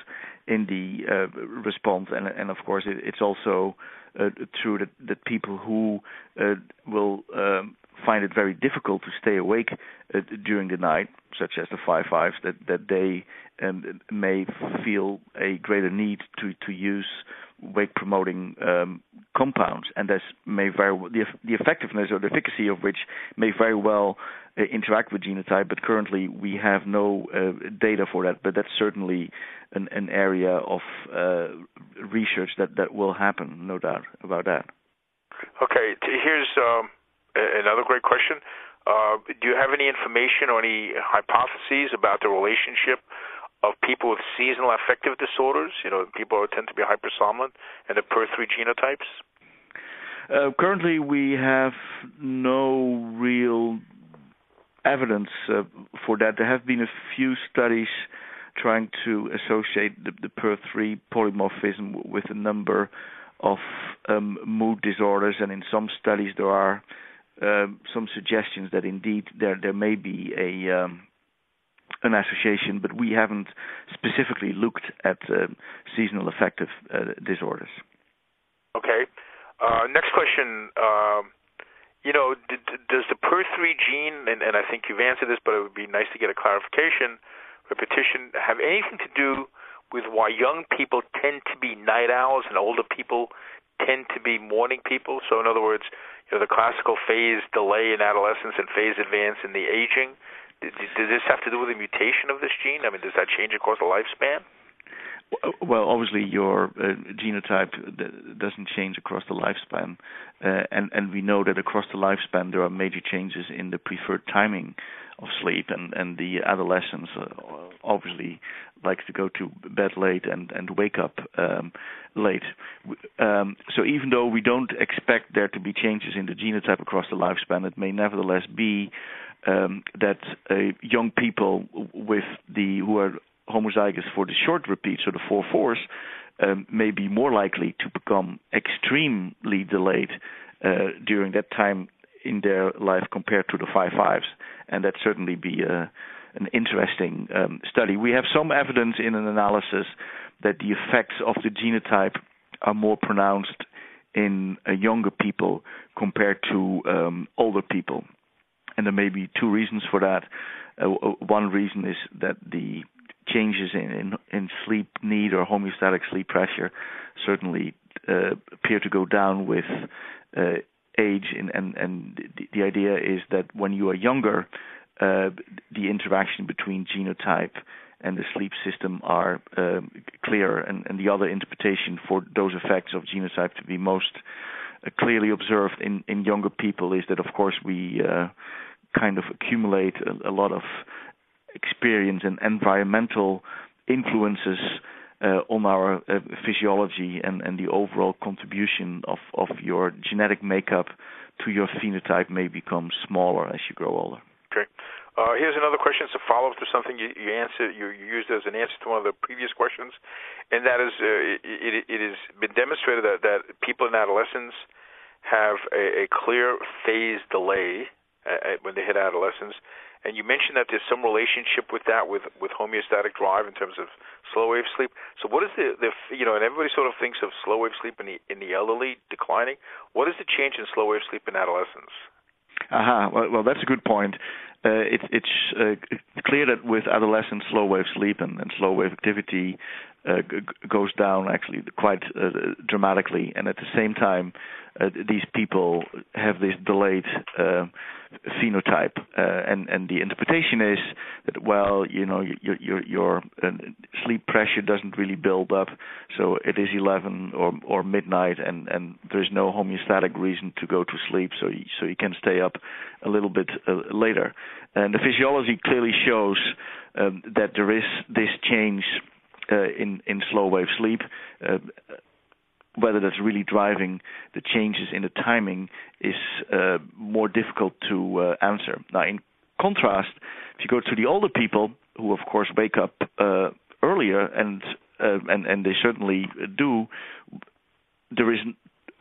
in the uh, response, and and of course it, it's also uh, true that that people who uh, will um, find it very difficult to stay awake uh, during the night, such as the five fives, that that they um, may feel a greater need to to use wake promoting um, compounds, and this may very well, the, the effectiveness or the efficacy of which may very well uh, interact with genotype. But currently, we have no uh, data for that. But that's certainly an, an area of uh, research that that will happen, no doubt about that. Okay, here's um, another great question. Uh, do you have any information or any hypotheses about the relationship people with seasonal affective disorders, you know, people who tend to be hypersomnolent, and the PER3 genotypes? Uh, currently, we have no real evidence uh, for that. There have been a few studies trying to associate the, the PER3 polymorphism with a number of um, mood disorders, and in some studies there are uh, some suggestions that indeed there there may be a um, an association, but we haven't specifically looked at uh, seasonal affective uh, disorders. Okay. Uh, next question. Um, you know, d- d- does the PER3 gene, and, and I think you've answered this, but it would be nice to get a clarification, repetition, have anything to do with why young people tend to be night owls and older people tend to be morning people? So, in other words, you know, the classical phase delay in adolescence and phase advance in the aging does this have to do with the mutation of this gene? I mean, does that change across the lifespan? Well, obviously, your uh, genotype doesn't change across the lifespan, uh, and and we know that across the lifespan there are major changes in the preferred timing of sleep, and and the adolescents uh, obviously likes to go to bed late and and wake up um, late. Um, so even though we don't expect there to be changes in the genotype across the lifespan, it may nevertheless be um, that uh, young people with the who are homozygous for the short repeat, so the four fours, um, may be more likely to become extremely delayed uh, during that time in their life compared to the five fives, and that certainly be a, uh, an interesting um, study. We have some evidence in an analysis that the effects of the genotype are more pronounced in uh, younger people compared to um, older people and there may be two reasons for that. Uh, uh, one reason is that the changes in, in, in sleep need or homeostatic sleep pressure certainly uh, appear to go down with uh, age, and, and, and the, the, idea is that when you are younger, uh, the interaction between genotype and the sleep system are uh, clearer, and, and, the other interpretation for those effects of genotype to be most clearly observed in, in younger people is that, of course, we kind of accumulate a, a lot of experience and environmental influences uh, on our uh, physiology and, and the overall contribution of, of your genetic makeup to your phenotype may become smaller as you grow older. Okay. Uh, here's another question. It's a follow-up to something you, you answer you, you used as an answer to one of the previous questions, and that is uh, it, it, has been demonstrated that, that people in adolescence have a, a clear phase delay uh, when they hit adolescence. And you mentioned that there's some relationship with that with with homeostatic drive in terms of slow wave sleep. So what is the the you know and everybody sort of thinks of slow wave sleep in the in the elderly declining. What is the change in slow wave sleep in adolescence? Aha, uh-huh. well, well, that's a good point. Uh, it, it's uh, clear that with adolescent slow wave sleep and, and slow wave activity uh, g- goes down actually quite uh, dramatically, and at the same time, uh, these people have this delayed uh, phenotype, uh, and and the interpretation is that well, you know, your your your uh, sleep pressure doesn't really build up, so it is 11 or or midnight, and and there's no homeostatic reason to go to sleep, so you, so you can stay up a little bit later, and the physiology clearly shows um, that there is this change in in slow wave sleep. Uh, whether that's really driving the changes in the timing is uh, more difficult to uh, answer. Now, in contrast, if you go to the older people who, of course, wake up uh, earlier, and uh, and and they certainly do, there is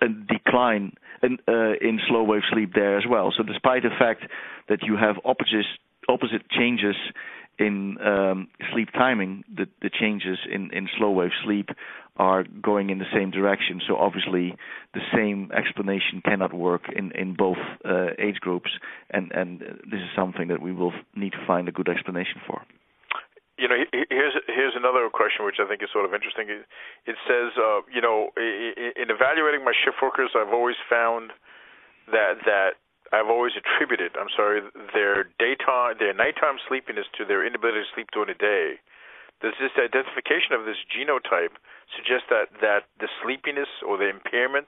a decline in, uh, in slow wave sleep there as well. So, despite the fact that you have opposite opposite changes in um, sleep timing, the, the changes in, in slow wave sleep are going in the same direction. So obviously, the same explanation cannot work in in both uh, age groups, and and this is something that we will need to find a good explanation for. You know, here's here's another question which I think is sort of interesting. It says, uh, you know, in evaluating my shift workers, I've always found that that I've always attributed, I'm sorry, their daytime, their nighttime sleepiness to their inability to sleep during the day. Does this identification of this genotype suggest that that the sleepiness or the impairment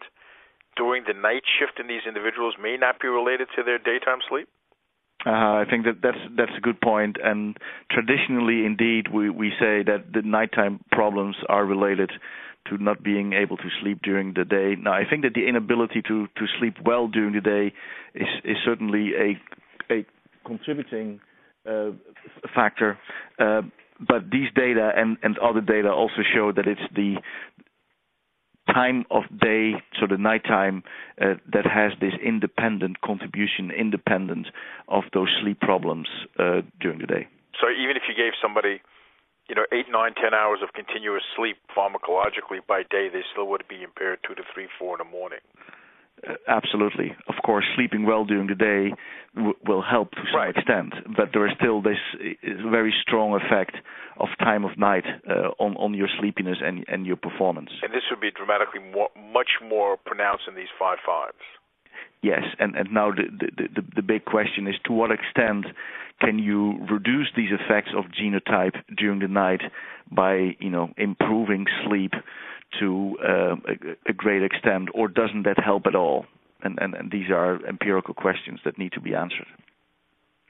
during the night shift in these individuals may not be related to their daytime sleep? Uh, I think that that's that's a good point. And traditionally, indeed, we we say that the nighttime problems are related to not being able to sleep during the day. Now, I think that the inability to to sleep well during the day is is certainly a a contributing uh, factor. Uh, but these data and and other data also show that it's the time of day, so the nighttime, uh, that has this independent contribution, independent of those sleep problems uh, during the day. So even if you gave somebody you know, eight, nine, ten hours of continuous sleep pharmacologically by day, they still would be impaired two to three, four in the morning. Uh, absolutely. Of course, sleeping well during the day w- will help to some right. extent, but there is still this uh, very strong effect of time of night uh, on on your sleepiness and and your performance. And this would be dramatically more, much more pronounced in these five fives. Yes, and now the the the, the big question is to what extent can you reduce these effects of genotype during the night by you know improving sleep to uh, a, great extent, or doesn't that help at all? And, these are empirical questions that need to be answered.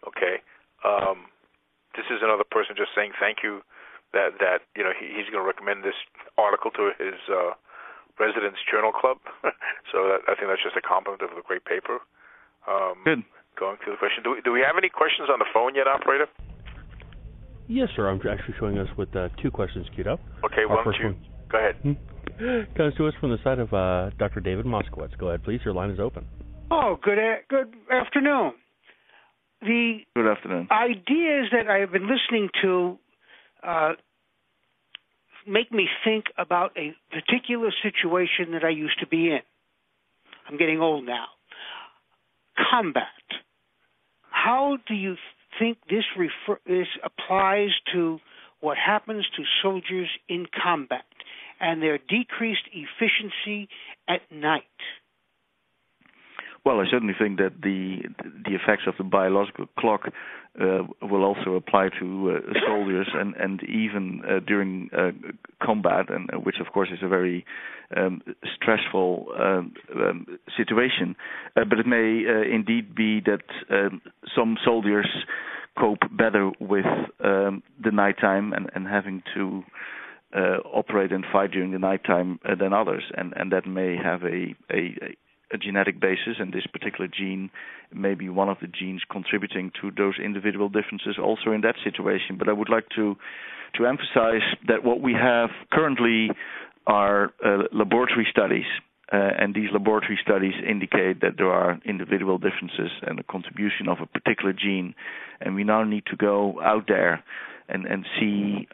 Okay, um, this is another person just saying thank you that that you know he, he's going to recommend this article to his residents journal club. <laughs> so that, I think that's just a compliment of the great paper. Um, Good going through the question. Do we, do we have any questions on the phone yet, operator? Yes, sir. I'm actually showing us with uh, two questions queued up. Okay, Our one, first two. One Go ahead. Hmm. <gasps> comes to us from the side of uh, Dr. David Moskowitz. Go ahead, please. Your line is open. Oh, good a- good afternoon. The good afternoon. ideas that I have been listening to uh, make me think about a particular situation that I used to be in. I'm getting old now. Combat how do you think this refer- this applies to what happens to soldiers in combat and their decreased efficiency at night? Well, I certainly think that the the effects of the biological clock uh, will also apply to uh, soldiers and and even uh, during uh, combat, and uh, which of course is a very um, stressful um, um, situation. Uh, but it may indeed be that um, some soldiers cope better with um, the nighttime and, and having to operate and fight during the nighttime than others, and and that may have a, a a genetic basis, and this particular gene may be one of the genes contributing to those individual differences also in that situation. But I would like to to emphasize that what we have currently are uh, laboratory studies, uh, and these laboratory studies indicate that there are individual differences and a contribution of a particular gene, and we now need to go out there and and see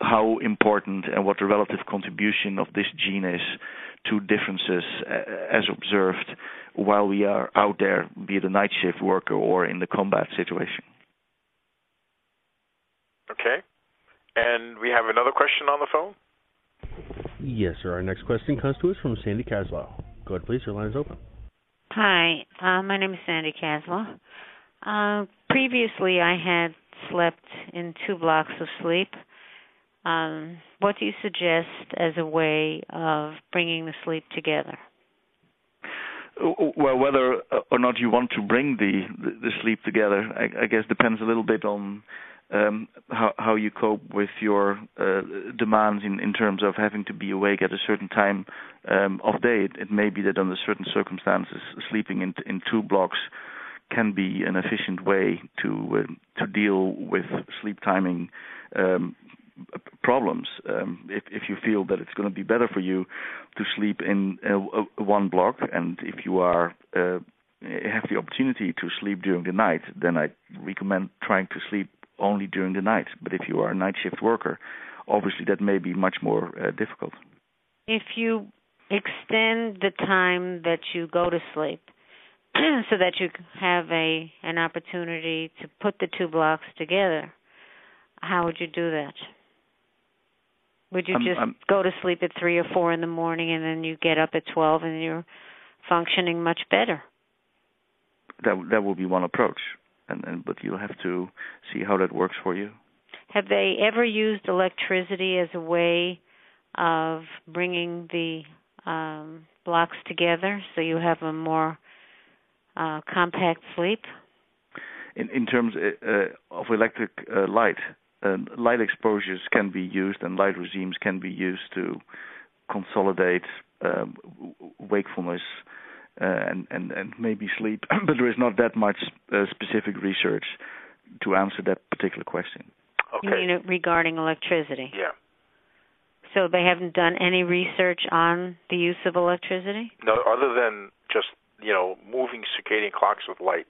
how important and what the relative contribution of this gene is to differences uh, as observed while we are out there, be it a night shift worker or in the combat situation. Okay. And we have another question on the phone? Yes, sir. Our next question comes to us from Sandy Caslow. Go ahead, please. Your line is open. Hi, uh, my name is Sandy Caslow. Uh, previously, I had slept in two blocks of sleep. Um, what do you suggest as a way of bringing the sleep together? Well, whether or not you want to bring the the, sleep together, I, I, guess depends a little bit on um, how how you cope with your uh, demands in in terms of having to be awake at a certain time um, of day. It, it, may be that under certain circumstances, sleeping in in two blocks can be an efficient way to uh, to deal with sleep timing um, problems. Um, if if you feel that it's going to be better for you to sleep in uh, one block, and if you are uh, have the opportunity to sleep during the night, then I recommend trying to sleep only during the night. But if you are a night shift worker, obviously that may be much more uh, difficult. If you extend the time that you go to sleep <clears throat> so that you have a an opportunity to put the two blocks together, how would you do that? Would you just go to sleep at three or four in the morning and then you get up at twelve and you're functioning much better? That that will be one approach, and, and but you'll have to see how that works for you. Have they ever used electricity as a way of bringing the um, blocks together so you have a more uh, compact sleep? In in terms uh, of electric uh, light, uh, light exposures can be used and light regimes can be used to consolidate um, wakefulness uh, and, and, and maybe sleep, <clears throat> but there is not that much uh, specific research to answer that particular question. Okay. You mean regarding electricity? Yeah. So they haven't done any research on the use of electricity? No, other than just you know moving circadian clocks with light.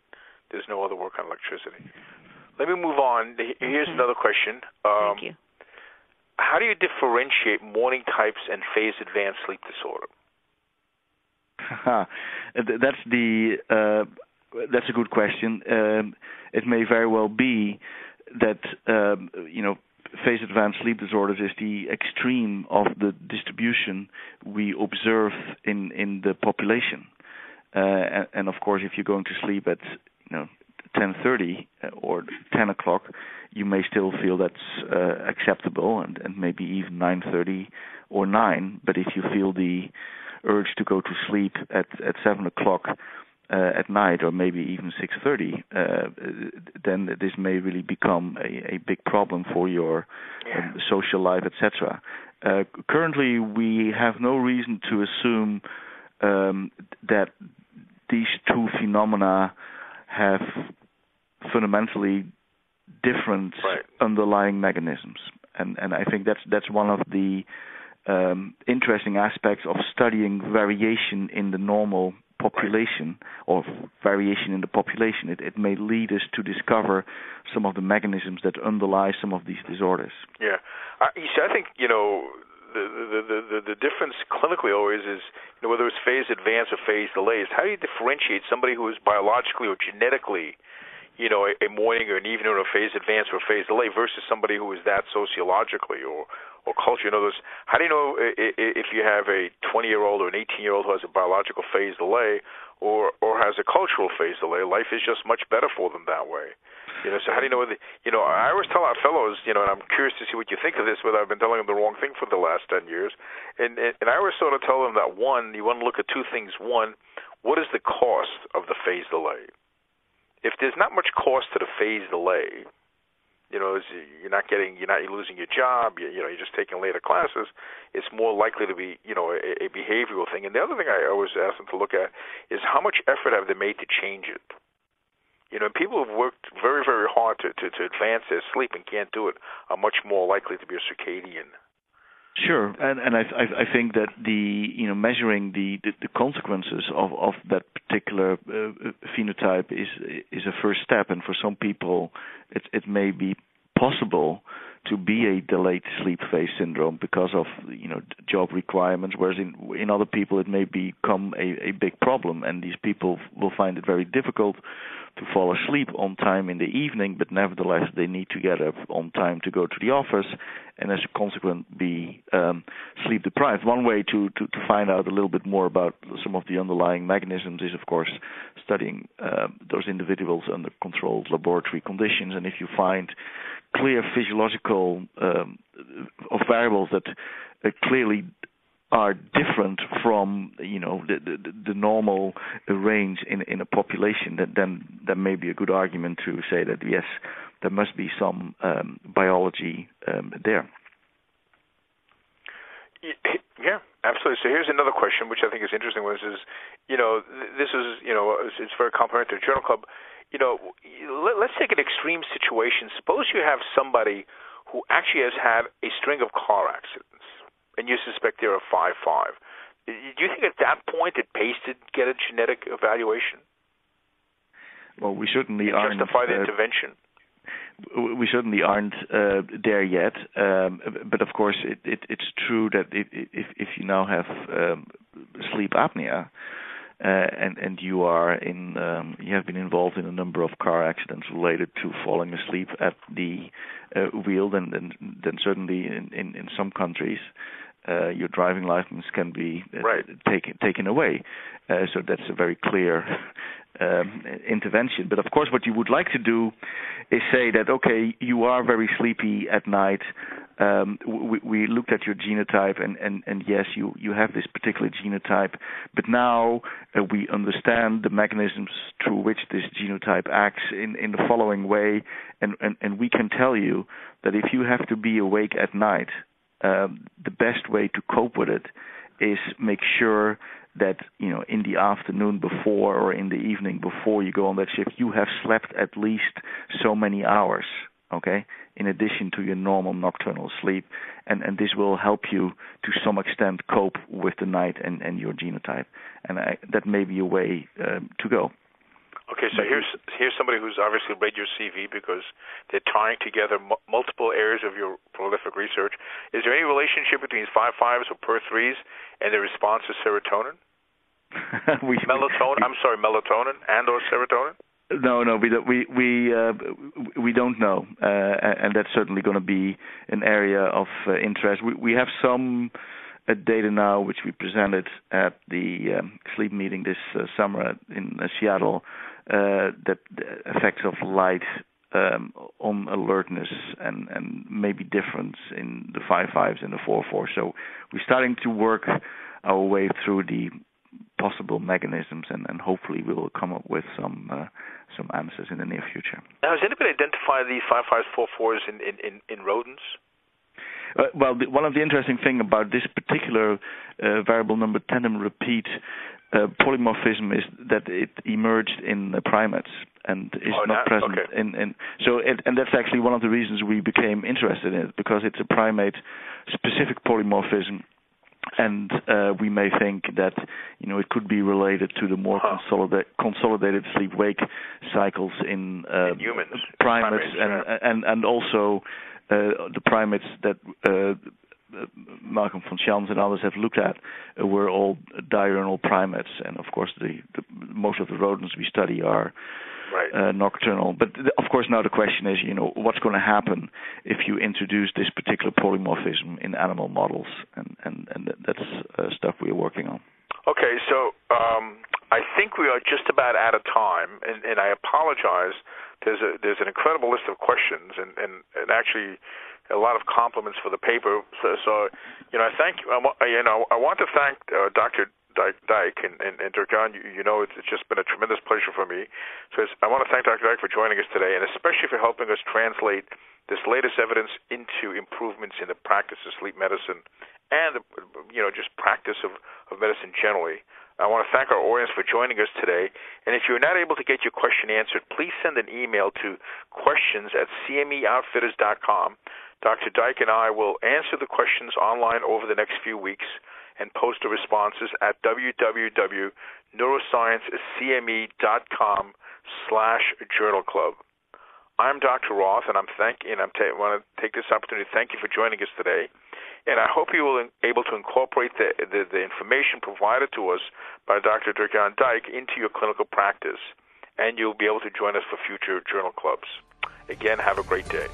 There's no other work on electricity. Let me move on. Here's okay. another question. Um, Thank you. How do you differentiate morning types and phase advanced sleep disorder? <laughs> that's the uh, that's a good question. Um, it may very well be that um, you know phase advanced sleep disorders is the extreme of the distribution we observe in in the population. Uh, and, and, of course, if you're going to sleep at you know 10:30 uh, or 10 o'clock, you may still feel that's uh, acceptable, and, and maybe even 9:30 or 9. But if you feel the urge to go to sleep at at 7 o'clock uh, at night, or maybe even 6:30, uh, then this may really become a, a big problem for your yeah. um, social life, etc. Uh, currently, we have no reason to assume um, that these two phenomena have fundamentally different right. underlying mechanisms, and and I think that's that's one of the um, interesting aspects of studying variation in the normal population or variation in the population. It, it may lead us to discover some of the mechanisms that underlie some of these disorders. Yeah, uh, you see, I think you know the, the the the the difference clinically always is you know whether it's phase advance or phase delays. How do you differentiate somebody who is biologically or genetically you know, a, a morning or an evening or a phase advance or a phase delay versus somebody who is that sociologically or or culture. In other words, how do you know if you have a 20 year old or an 18 year old who has a biological phase delay or or has a cultural phase delay? Life is just much better for them that way. You know, so how do you know whether you know? I always tell our fellows, you know, and I'm curious to see what you think of this. Whether I've been telling them the wrong thing for the last ten years, and and, and I always sort of tell them that one, you want to look at two things. One, what is the cost of the phase delay? If there's not much cost to the phase delay, you know, you're not getting, you're not you're losing your job, you, you know, you're just taking later classes. It's more likely to be, you know, a, a behavioral thing. And the other thing I always ask them to look at is how much effort have they made to change it. You know, people who've worked very, very hard to, to, to advance their sleep and can't do it are much more likely to be a circadian Sure, and and I I, think that the you know measuring the the, the consequences of of that particular uh, phenotype is is a first step, and for some people it it may be possible to be a delayed sleep phase syndrome because of you know job requirements whereas in in other people it may become a a big problem. And these people will find it very difficult to fall asleep on time in the evening but nevertheless they need to get up on time to go to the office and as a consequence be um sleep deprived. One way to, to, to, find out a little bit more about some of the underlying mechanisms is, of course, studying uh, those individuals under controlled laboratory conditions. And if you find clear physiological um, of variables that uh, clearly are different from you know the, the, the normal range in in a population, that then that may be a good argument to say that yes, there must be some um, biology um, there. Yeah, absolutely. So here's another question, which I think is interesting. Was is, you know, this is, you know, it's, it's very complimentary to Journal Club. You know, let, let's take an extreme situation. Suppose you have somebody who actually has had a string of car accidents, and you suspect they're a five five. Do you think at that point it pays to get a genetic evaluation? Well, we certainly aren't justify the uh, intervention we certainly aren't uh, there yet. Um, but of course, it, it, it's true that it, if, if you now have um, sleep apnea, uh, and and you are in um, you have been involved in a number of car accidents related to falling asleep at the uh, wheel, then, then then certainly in in, in some countries. Uh, your driving license can be uh, right. taken taken away, uh, so that's a very clear <laughs> um, intervention. But of course, what you would like to do is say that okay, you are very sleepy at night. Um, we, we, looked at your genotype, and, and, and yes, you, you have this particular genotype. But now uh, we understand the mechanisms through which this genotype acts in, in the following way, and, and, and we can tell you that if you have to be awake at night, um, the best way to cope with it is make sure that you know in the afternoon before or in the evening before you go on that shift you have slept at least so many hours okay in addition to your normal nocturnal sleep. And and this will help you to some extent cope with the night and and your genotype. And I, that may be a way um, to go Okay, so here's here's somebody who's obviously read your CV because they're tying together m- multiple areas of your prolific research. Is there any relationship between five fives or per threes and the response to serotonin? <laughs> we, melatonin. I'm sorry, melatonin and or serotonin. No, no, we don't, we we uh, we don't know, uh, and that's certainly going to be an area of uh, interest. We we have some uh, data now which we presented at the um, sleep meeting this uh, summer in uh, Seattle uh, that the effects of light um, on alertness and, and maybe difference in the five fives and the four four. So we're starting to work our way through the possible mechanisms, and, and hopefully we will come up with some uh, some answers in the near future. Now, has anybody identified these five fives, four fours in in, in, in rodents? Uh, well, the, one of the interesting thing about this particular uh, variable number tandem repeat uh, polymorphism is that it emerged in the primates and is oh, not present okay. in, in so it, and that's actually one of the reasons we became interested in it because it's a primate specific polymorphism and uh, we may think that you know it could be related to the more huh. consolidate, consolidated sleep-wake cycles in, uh, in humans, primates, primates and, yeah. and and also uh, the primates that uh, Malcolm von Schantz and others have looked at uh, were all diurnal primates, and of course, the, the most of the rodents we study are right. uh, nocturnal. But th- of course, now the question is, you know, what's going to happen if you introduce this particular polymorphism in animal models, and and and that's uh, stuff we are working on. Okay, so um, I think we are just about out of time, and, and I apologize. There's a there's an incredible list of questions, and and, and actually a lot of compliments for the paper. So, so you know, I thank you. You know, I want to thank uh, Dr. Dijk, Dijk and, and, and Derk-Jan, you, you know, it's, it's just been a tremendous pleasure for me. So I want to thank Dr. Dijk for joining us today, and especially for helping us translate this latest evidence into improvements in the practice of sleep medicine and, you know, just practice of, of medicine generally. I want to thank our audience for joining us today. And if you're not able to get your question answered, please send an email to questions at cmeoutfitters.com. Dr. Dijk and I will answer the questions online over the next few weeks and post the responses at www.neurosciencecme.com slash journal club. I'm Dr. Roth, and I'm thank and I'm ta- want to take this opportunity to thank you for joining us today. And I hope you will be able to incorporate the, the, the information provided to us by Dr. Derk-Jan Dijk into your clinical practice, and you'll be able to join us for future journal clubs. Again, have a great day.